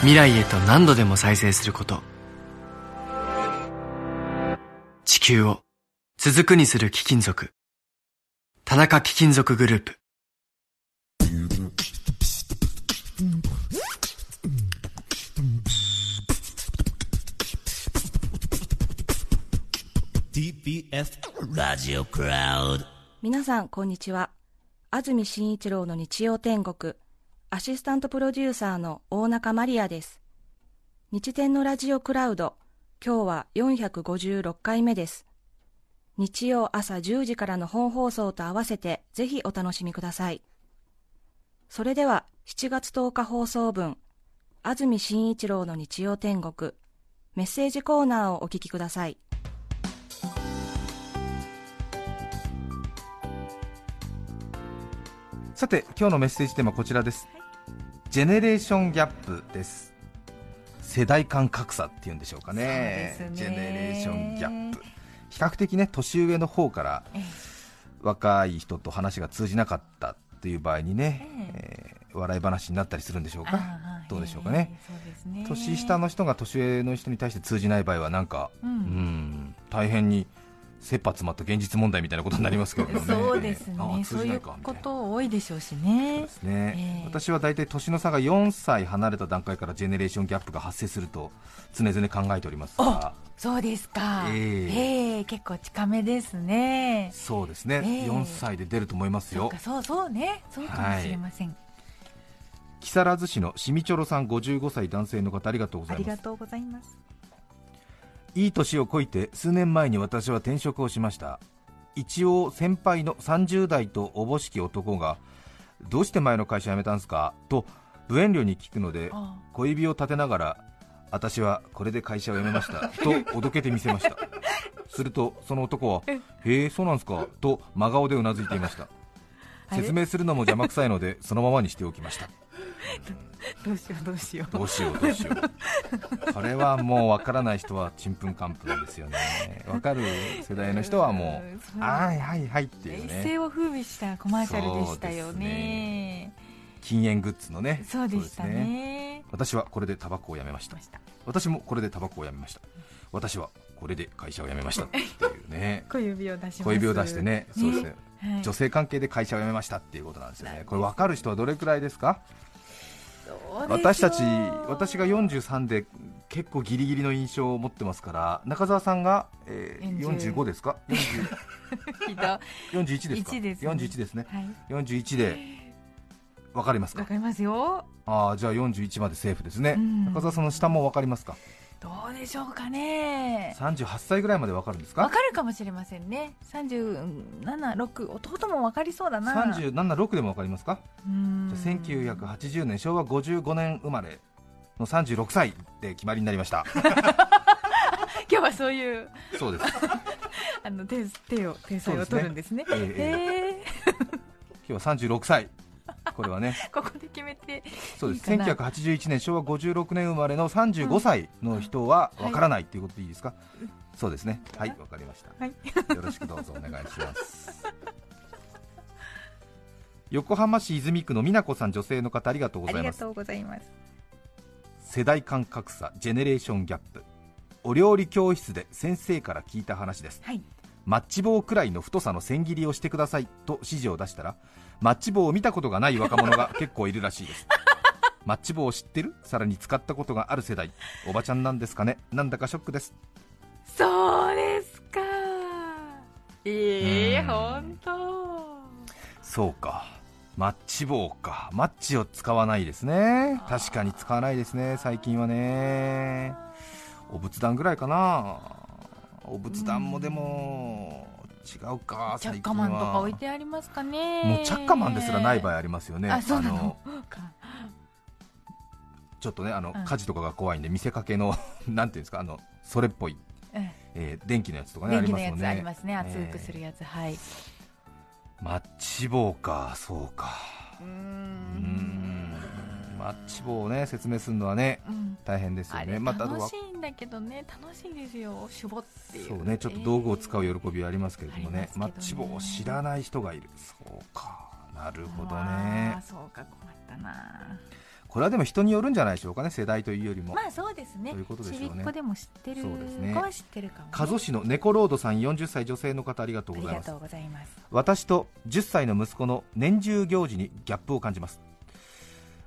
未来へと何度でも再生すること。地球を続くにする貴金属。田中貴金属グループ。TBS ラジオクラウド皆さんこんにちは。安住紳一郎の日曜天国アシスタントプロデューサーの大中マリアです。日天のラジオクラウド今日は456回目です。日曜朝10時からの本放送と合わせてぜひお楽しみください。それでは7月10日放送分安住紳一郎の日曜天国メッセージコーナーをお聞きください。さて今日のメッセージテーマこちらです、ジェネレーションギャップです。世代間格差っていうんでしょうかね。ね。ジェネレーションギャップ。比較的ね年上の方から若い人と話が通じなかったっていう場合にね、えー笑い話になったりするんでしょうか？どうでしょうかね、ええそうですね。年下の人が年上の人に対して通じない場合はなんか、うん。うん大変に切羽詰まった現実問題みたいなことになりますけれどもね。そうですね。そういうこと多いでしょうしね。ですね、ええ私は大体年の差が4歳離れた段階からジェネレーションギャップが発生すると常々考えておりますが。そうですか。ええ。ええ結構近めですね。そうですね、ええ。4歳で出ると思いますよ。そうかそうね。そうかもしれません、木更津市のしみちょろさん55歳男性の方ありがとうございます。ありがとうございいい年をこいて数年前に私は転職をしました。一応先輩の30代とおぼしき男がどうして前の会社辞めたんすか？と無遠慮に聞くのであ小指を立てながら私はこれで会社を辞めましたとおどけてみせました。するとその男はへえそうなんすか？と真顔でうなずいていました。説明するのも邪魔くさいのでそのままにしておきました どうしようどうしよう。どうしようどうしよう。これはもう分からない人はちんぷんかんぷんですよね。分かる世代の人はもうんう。はいはいはいっていう一ね世を風靡したコマーシャルでしたよね。ね。禁煙グッズのね。そうでしたそうですね。私はこれでタバコをやめました。私もこれでタバコをやめました。私はこれで会社を辞めましたっていうね。小指を出します。小指を出してね。そうですね。はい。女性関係で会社を辞めましたっていうことなんですよね。これ分かる人はどれくらいですか？私たち私が43で結構ギリギリの印象を持ってますから中澤さんが、えー、40 45ですか？40ひどい。41ですか？1ですね。41ですね。はい。41で。分かりますか？わかりますよ。ああじゃあ41までセーフですね、うん。中澤さんの下も分かりますか？どうでしょうかね。38歳ぐらいまで分かるんですか？わかるかもしれませんね。376弟もわかりそうだな。376でも分かりますか？うん。じゃあ1980年昭和55年生まれの36歳で決まりになりました。今日はそういうそうです。あの手手を手裁を取るんですね。ええええへえ今日は36歳これはね。ここで決めてそうです。いいかな1981年昭和56年生まれの35歳の人はわからないということでいいですか、そうですね。はいわかりました、はい。よろしくどうぞお願いします。横浜市泉区の美奈子さん女性の方ありがとうございます。ありがとうございます。世代間格差ジェネレーションギャップ。お料理教室で先生から聞いた話です。はい。マッチ棒くらいの太さの千切りをしてくださいと指示を出したらマッチ棒を見たことがない若者が 結構いるらしいです。マッチ棒を知ってる？さらに使ったことがある世代。おばちゃんなんですかね？なんだかショックです。そうですか。ええうん。本当。そうか。マッチ棒か。マッチを使わないですね。確かに使わないですね。最近はね。お仏壇ぐらいかな。お仏壇もでも違うかチャッカマンとか置いてありますかね。もうチャッカマンですらない場合ありますよね。あそうなの。ちょっとねあの、うん。火事とかが怖いんで見せかけの なんていうんですかあのそれっぽい、ええ。ー電気のやつとかねありますもんね。ありますね。熱えーくするやつ。はい。マッチ棒かそうか。うん。マッチ棒をね説明するのはねうん。大変ですよね。楽しいんだけどね楽しいですよ。しゅぼっていう。そうねちょっと道具を使う喜びはありますけれどもね,、マッチ棒を知らない人がいる。そうか。なるほどあねーそうか困ったな。これはでも人によるんじゃないでしょうかね世代というよりも、まあそうですね。そういうことでしょうね。でも知ってるそうですね。子は知ってるかも、ね、加須市の猫ロードさん40歳女性の方ありがとうございます。ありがとうございます。私と10歳の息子の年中行事にギャップを感じます。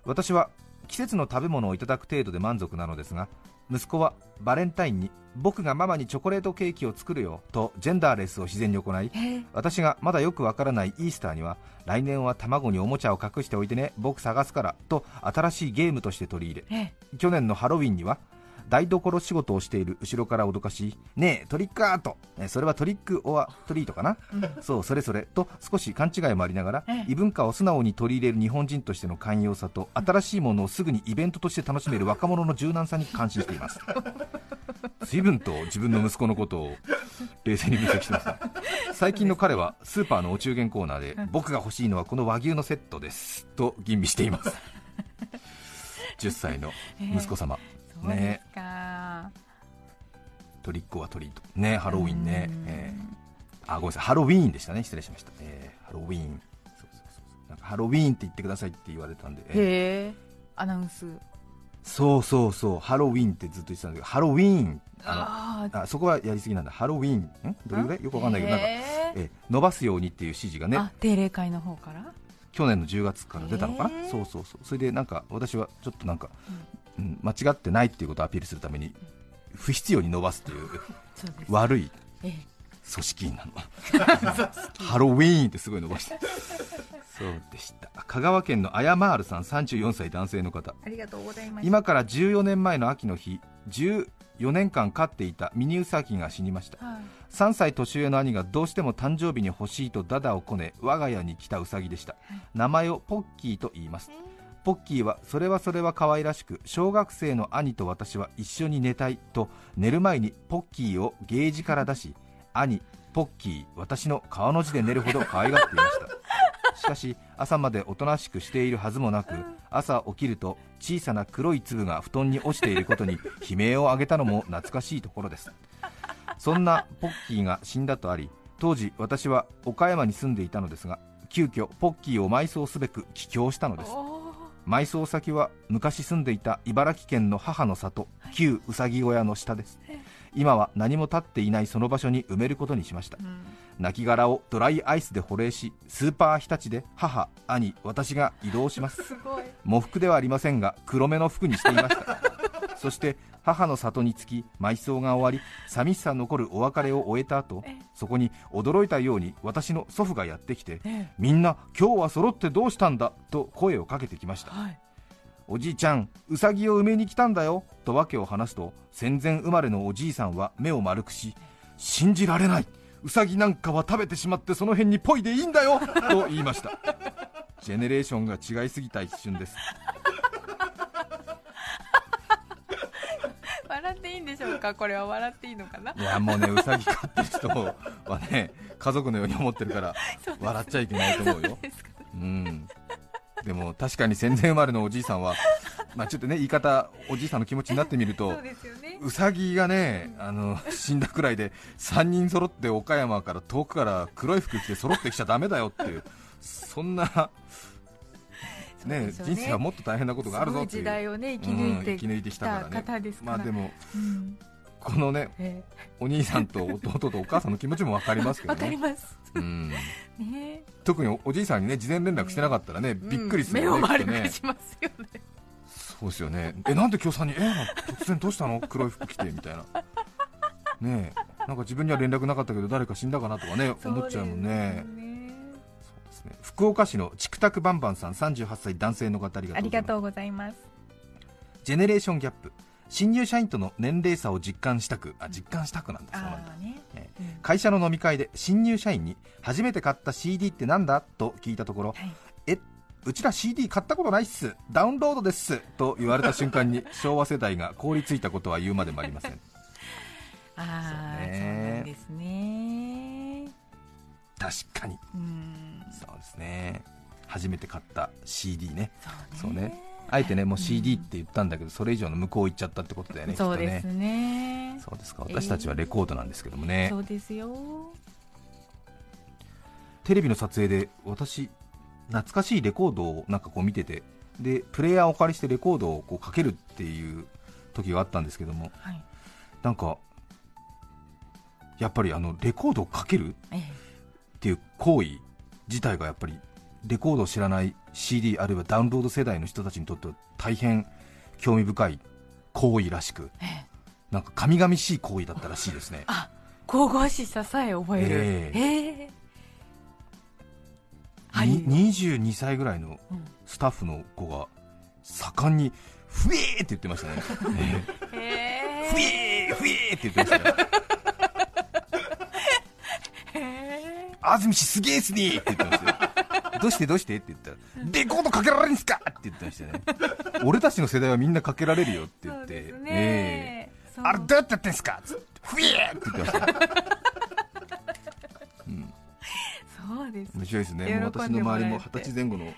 私は季節の食べ物をいただく程度で満足なのですが息子はバレンタインに僕がママにチョコレートケーキを作るよとジェンダーレスを自然に行い私がまだよくわからないイースターには来年は卵におもちゃを隠しておいてね僕探すからと新しいゲームとして取り入れえ。去年のハロウィンには台所仕事をしている後ろから脅かしねえトリックアート。えそれはトリックオアトリートかな、そうそれそれ。と少し勘違いもありながら、ええ。異文化を素直に取り入れる日本人としての寛容さと新しいものをすぐにイベントとして楽しめる若者の柔軟さに感心しています。随分と自分の息子のことを冷静に分析してますね。最近の彼はスーパーのお中元コーナーで僕が欲しいのはこの和牛のセットです。と吟味しています。10歳の息子様、そうですか、トリックはトリート。ねハロウィンね。うん、えーあごめんなさい。ハロウィーンでしたね。失礼しました、えーハロウィーン。そうそうそうなんかハロウィーンって言ってくださいって言われたんで、えー。へえアナウンス。そうそうそう。ハロウィーンってずっと言ってたんだけどハロウィーン。ああのあそこはやりすぎなんだ。ハロウィーン。ん？どれぐらい？よくわかんないけどなんか、へええー伸ばすようにっていう指示がね。あ定例会の方から？去年の10月から出たのかな、そうそうそう。それでなんか私はちょっとなんか、うん。間違ってないっていうことをアピールするために不必要に伸ばすという悪いええ。組織員なの。ハロウィーンってすごい伸ばして。そうでした。香川県のあやまーるさん34歳男性の方。ありがとうございます。今から14年前の秋の日14年間飼っていたミニウサギが死にました。はい。3歳年上の兄がどうしても誕生日に欲しいとダダをこね我が家に来たウサギでした。名前をポッキーと言いますポッキーはそれはそれは可愛らしく小学生の兄と私は一緒に寝たいと寝る前にポッキーをゲージから出し兄ポッキー私の顔の字で寝るほど 可愛がっていました。しかし朝までおとなしくしているはずもなく朝起きると小さな黒い粒が布団に落ちていることに悲鳴を上げたのも懐かしいところです。そんなポッキーが死んだとあり当時私は岡山に住んでいたのですが急遽ポッキーを埋葬すべく帰郷したのです。埋葬先は昔住んでいた茨城県の母の里旧うさぎ小屋の下です。今は何も立っていないその場所に埋めることにしました。亡骸をドライアイスで保冷しスーパー日立で母兄私が移動します。喪服ではありませんが黒目の服にしていましたそして母の里に着き埋葬が終わり寂しさ残るお別れを終えた後そこに驚いたように私の祖父がやってきてみんな今日は揃ってどうしたんだ？と声をかけてきました。はい。おじいちゃんうさぎを埋めに来たんだよ。と訳を話すと戦前生まれのおじいさんは目を丸くし信じられない。うさぎなんかは食べてしまってその辺にポイでいいんだよ。と言いました。ジェネレーションが違いすぎた一瞬ですんでしょうか？これは笑っていいのかな？いやもうねうさぎ飼ってる人はね家族のように思ってるから笑っちゃいけないと思うよ。うん。でも確かに戦前生まれのおじいさんはまあちょっとね言い方おじいさんの気持ちになってみるとうさぎがねあの死んだくらいで3人揃って岡山から遠くから黒い服着て揃ってきちゃだめだよっていうそんな、ねね。人生はもっと大変なことがあるぞっていう。時代をね生き抜いてき抜いてきたからね。方ですから。まあでもうん。このねえお兄さんと弟とお母さんの気持ちも分かりますけどえわかりね、ます。うん、ね。特におじいさんにね事前連絡してなかったらね、びっくりする目をよね,、丸くきっとね。しますよね。そうですよね。えなんで今日さんにえ突然どうしたの？黒い服着てみたいな。ねえ。なんか自分には連絡なかったけど誰か死んだかなとかね。思っちゃうもんねですね。福岡市のチクタクバンバンさん38歳男性の方ありがとうございます。ありがとうございます。ジェネレーションギャップ。新入社員との年齢差を実感したくあ実感したくなんだ。そうなん会社の飲み会で新入社員に初めて買った CD ってなんだ？と聞いたところはい。うちら CD 買ったことないっす。ダウンロードです。と言われた瞬間に 昭和世代が凍りついたことは言うまでもありません。ああそう,、そうねなんですね。確かに。うんそうですね。初めて買った CD ね。そそうね。あえてねもう CD って言ったんだけどそれ以上の向こう行っちゃったってことだよねそうですね。ねそうですか。私たちはレコードなんですけどもね、そうですよ。テレビの撮影で私懐かしいレコードをなんかこう見ててでプレイヤーをお借りしてレコードをこうかけるっていう時があったんですけどもはい。なんかやっぱりあのレコードをかけるっえ。ていう行為自体がやっぱりレコードを知らない CD あるいはダウンロード世代の人たちにとっては大変興味深い行為らしくええ。えなんか神々しい行為だったらしいですね。あ 神々しささえ覚える。ええ。えはい。に22歳ぐらいのうんスタッフの子が盛んに「ふえー!」って言ってましたね「へふえーふえー!」って言ってましたね安住氏すげえっすね!」って言ってましたよ。どうしてどうして？って言ったら「レコードかけられるんすか!」って言ってましたね。俺たちの世代はみんなかけられるよって言って。ね。えあれどうやってやってんすか？つって。ふえーって言ってました。よそうです。面白いですね。私の周りも二十歳前後の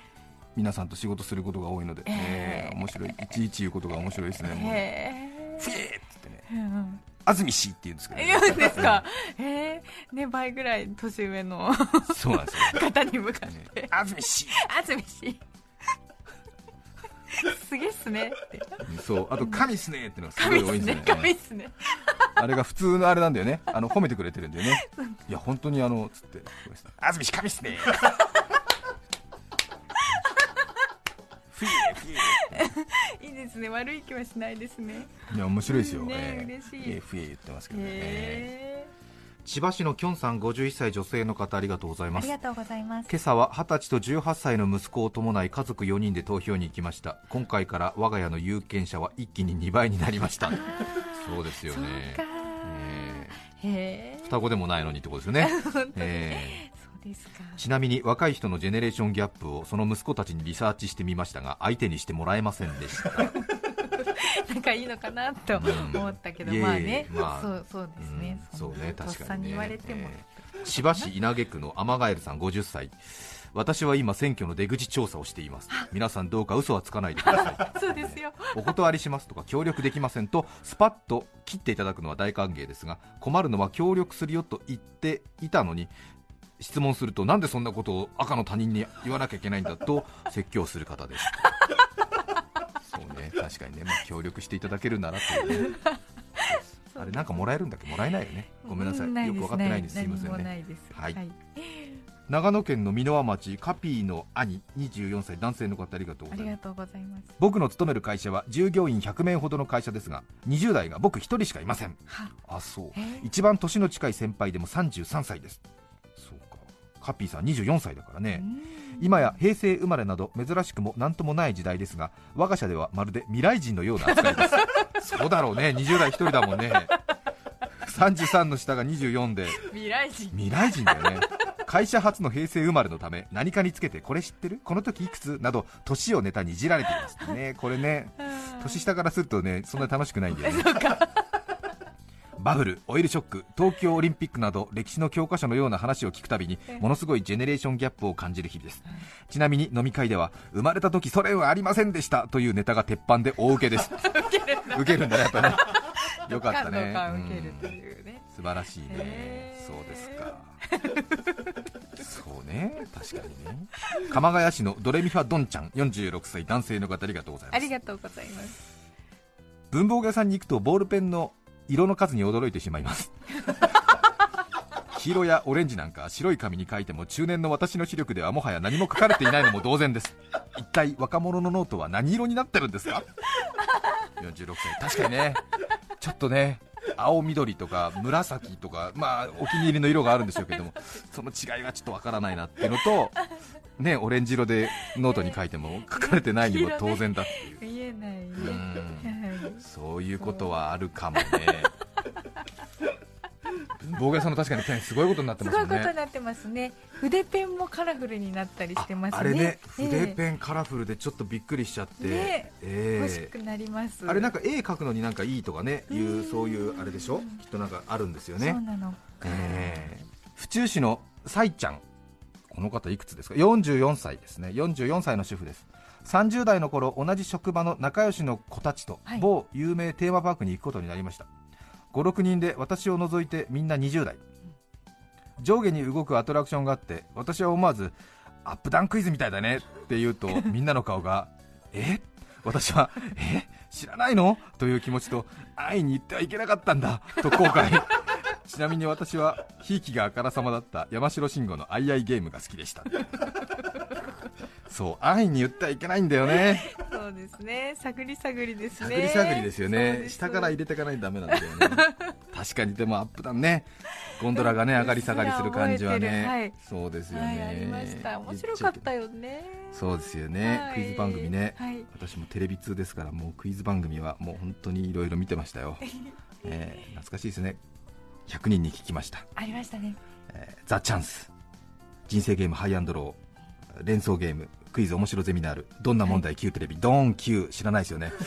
皆さんと仕事することが多いので、ええ。ええ面白い。いちいち言うことが面白いですねもうへえふえーって言ってね。うん安住氏って言うんですけど、ね、言うんですか。へえね倍ぐらい年上のそうなんですよ方に向かって。安住氏安住氏すげえっすね。ってそう。あと神っすねっていうのがすごい多いんですよね。神っすね。あれが普通のあれなんだよね。あの褒めてくれてるんだよね。いや本当にあのつって安住氏神っすねふえふえいいですね。悪い気はしないですね。いや面白いですよ、ねええ嬉しい。ええふえ言ってますけどね、へ千葉市のきょんさん51歳女性の方ありがとうございます。えありがとうございます。今朝は20歳と18歳の息子を伴い家族4人で投票に行きました。今回から我が家の有権者は一気に2倍になりました。そうですよね。か。えへええ双子でもないのにってことですよね、本当に。ええそうですか。ちなみに若い人のジェネレーションギャップをその息子たちにリサーチしてみましたが相手にしてもらえませんでした 仲いいのかなとうん思ったけど、まあね、まあ。そうそうですね、うんそうね。確かにね。言われても、ええ千葉市稲毛区のアマガエルさん50歳。私は今選挙の出口調査をしています。皆さんどうか嘘はつかないでください。そうですよ。お断りしますとか協力できませんとスパッと切っていただくのは大歓迎ですが困るのは協力するよと言っていたのに質問するとなんでそんなことを赤の他人に言わなきゃいけないんだと説教する方ですね確かにね、まあ、協力していただけるならというね。あれなんかもらえるんだっけ？もらえないよね。ごめんなさい、うよく分かってないんです。すいませんね。いですはい。長野県の箕輪町カピーの兄24歳男性の方ありがとうございます。僕の勤める会社は従業員100名ほどの会社ですが20代が僕1人しかいません。は。あそう。えー。一番年の近い先輩でも33歳です。そうか。カピーさん24歳だからね今や平成生まれなど珍しくも何ともない時代ですが我が社ではまるで未来人のような扱いです。そうだろうね。20代1人だもんね。33の下が24で。未来人。未来人だよね。会社初の平成生まれのため何かにつけてこれ知ってる？この時いくつ？など年をネタにいじられていますね。これね。年下からするとねそんなに楽しくないんだよね バブル、オイルショック、東京オリンピックなど歴史の教科書のような話を聞くたびにものすごいジェネレーションギャップを感じる日々です。ちなみに飲み会では生まれた時ソ連はありませんでしたというネタが鉄板で大受けです。受けるんだ。ねやっぱね。よかったね。素晴らしいね。そうですか。そうね。確かにね。鎌ヶ谷市のドレミファドンちゃん46歳男性の方ありがとうございます。ありがとうございます。文房具屋さんに行くとボールペンの色の数に驚いてしまいます。黄色やオレンジなんか白い紙に書いても中年の私の視力ではもはや何も書かれていないのも同然です。一体若者のノートは何色になってるんですか？46歳。確かにね。ちょっとね青緑とか紫とかまあお気に入りの色があるんでしょうけどもその違いはちょっとわからないなっていうのとねオレンジ色でノートに書いても書かれてないにも当然だっていうそういうことはあるかもね。防具屋さんの確かにペンすごいことになってすますね。ごいことになってますね。筆ペンもカラフルになったりしてますね。あれね筆えペンカラフルでちょっとびっくりしちゃって、ね。ええ。欲しくなります。あれなんか絵描くのになんかいいとかねいううん。そういうあれでしょ？きっとなんかあるんですよそうねなの。か、ええ。府中市のさいちゃん。この方いくつですか？44歳ですね。44歳の主婦です30代の頃同じ職場の仲良しの子たちとはい。某有名テーマパークに行くことになりました。56人で私を除いてみんな20代上下に動くアトラクションがあって私は思わずアップダウンクイズみたいだねって言うと みんなの顔がえ？私はえ？知らないの？という気持ちと会いに行ってはいけなかったんだと後悔。ちなみに私はひいきがあからさまだった山城慎吾のアイアイゲームが好きでしたそう会いに言ってはいけないんだよね。そうですね。探り探りですね。探り探りですよね。下から入れていかないとダメなんだよね。確かにでもアップダウンね。ゴンドラがね上がり下がりする感じはうっすら覚えてる。はねい。そうですよはいあねりました。面白かったよね。そうですよね、はい。クイズ番組ね、はい。私もテレビ通ですからもうクイズ番組はもう本当にいろいろ見てましたよ、えー懐かしいですね。100人に聞きました。ありましたね。えーザ・チャンス人生ゲームハイアンドロー。連想ゲームクイズ面白ゼミナール。どんな問題? Q テレビ、ドーン Q 知らないですよね。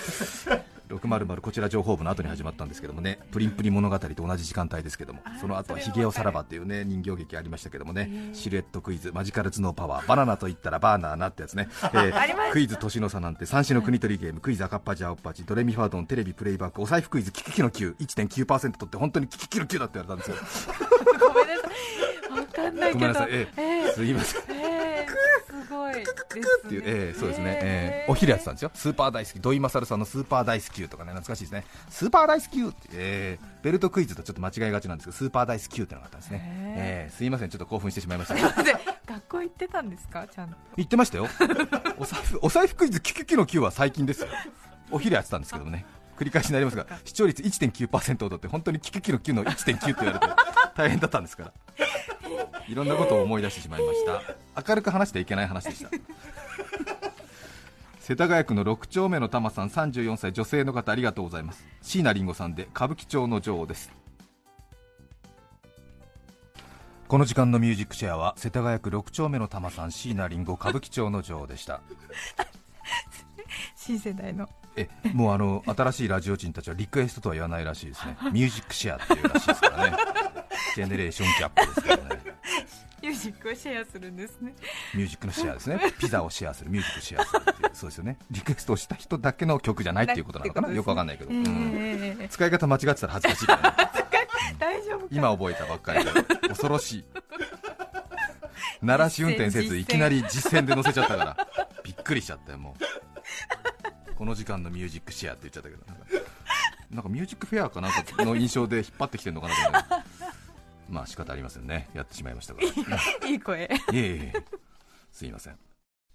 600こちら情報部の後に始まったんですけどもね。プリンプリ物語と同じ時間帯ですけども。その後はそれはヒゲオさらばっていうね人形劇ありましたけどもね。シルエットクイズ。マジカル頭脳パワー。バナナと言ったらバーナーなってやつね、えクイズ年の差なんて。三種の国取りゲーム。クイズ赤っ端青っ端ドレミファードン。テレビプレイバック。お財布クイズキキキの Q1.9% 取って本当にキキキの Q だって言われたんですよごめんなさいわかんないけどごめんなさいえええすいませんーえーすごいですっていう、えーそうですね、えーお昼やってたんですよ、スーパー大好き、土井勝さんのスーパー大好きとかね、懐かしいですね、スーパー大好きって、えーベルトクイズとちょっと間違いがちなんですけど、スーパー大好きってのがあったんですね、えーすいません、ちょっと興奮してしまいました、学校行ってたんですかちゃんと言ってましたよ、お財布お財布クイズ、キュキュキュの9は最近ですよ、お昼やってたんですけどもね。繰り返しになりますが視聴率1.9%を取って本当にキュキュキュの9の1.9って言われて大変だったんですからいろんなことを思い出してしまいました。明るく話してはいけない話でした。世田谷区の6丁目の玉さん34歳女性の方ありがとうございます。椎名林檎さんで歌舞伎町の女王です。この時間のミュージックシェアは世田谷区6丁目の玉さん椎名林檎歌舞伎町の女王でした。新世代の。えもうあの新しいラジオ人たちはリクエストとは言わないらしいですね。ミュージックシェアっていうらしいですからねジェネレーションギャップですからね。ミュージックをシェアするんですね。ミュージックのシェアですね。ピザをシェアする。ミュージックシェアするっていうそうですよね。リクエストをした人だけの曲じゃないっていうことなのかな、よくわかんないけど、えうん。ー使い方間違ってたら恥ずかしいから、ね、大丈夫か今覚えたばっかりで恐ろしい。鳴らし運転せずいきなり実践で乗せちゃったから。びっくりしちゃったよもう。この時間のミュージックシェアって言っちゃったけど。なんかなんかミュージックフェアかなんかの印象で引っ張ってきてるのかなと思うまあ仕方ありませんね。やってしまいましたから。い いい声。えいえいえ。すいません。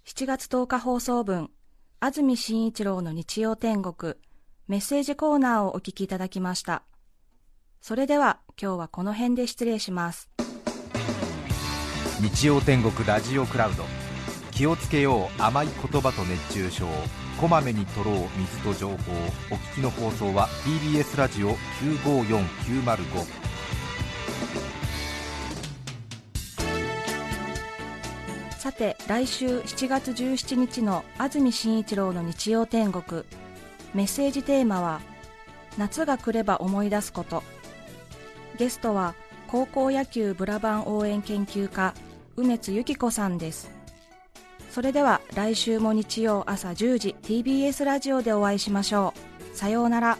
7月10日放送分、安住紳一郎の日曜天国、メッセージコーナーをお聞きいただきました。それでは今日はこの辺で失礼します。日曜天国ラジオクラウド。気をつけよう甘い言葉と熱中症。こまめに取ろう水と情報。お聞きの放送は TBS ラジオ954905さて来週7月17日の安住紳一郎の日曜天国。メッセージテーマは「夏が来れば思い出すこと」ゲストは高校野球ブラバン応援研究家梅津由紀子さんです。それでは来週も日曜朝10時 TBS ラジオでお会いしましょう。さようなら。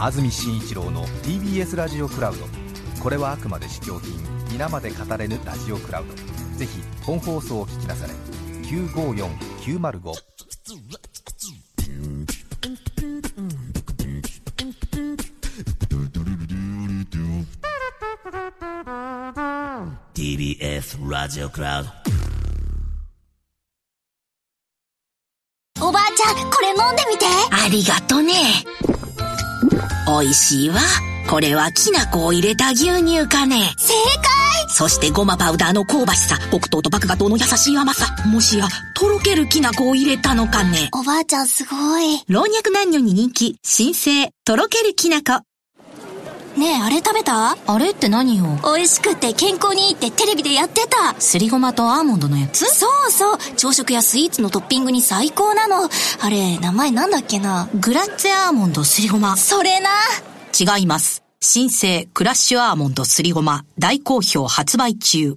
安住紳一郎の TBS ラジオクラウド。これはあくまで試供品。皆まで語れぬラジオクラウド。ぜひ本放送を聞きなされ954905 TBS ラジオクラウドおばあちゃん、これ飲んでみて。ありがとね。美味しいわ。これはきな粉を入れた牛乳かね。正解そしてごまパウダーの香ばしさ、黒糖と麦芽糖の優しい甘さ。もしや、とろけるきな粉を入れたのかね。おばあちゃんすごい。老若男女に人気、新生、とろけるきな粉。ねえ、あれ食べた？あれって何よ？美味しくて健康にいいってテレビでやってた。すりごまとアーモンドのやつ？そうそう。朝食やスイーツのトッピングに最高なの。あれ、名前なんだっけな？グラッツェアーモンドすりごま。それな。違います。新生クラッシュアーモンドすりごま大好評発売中。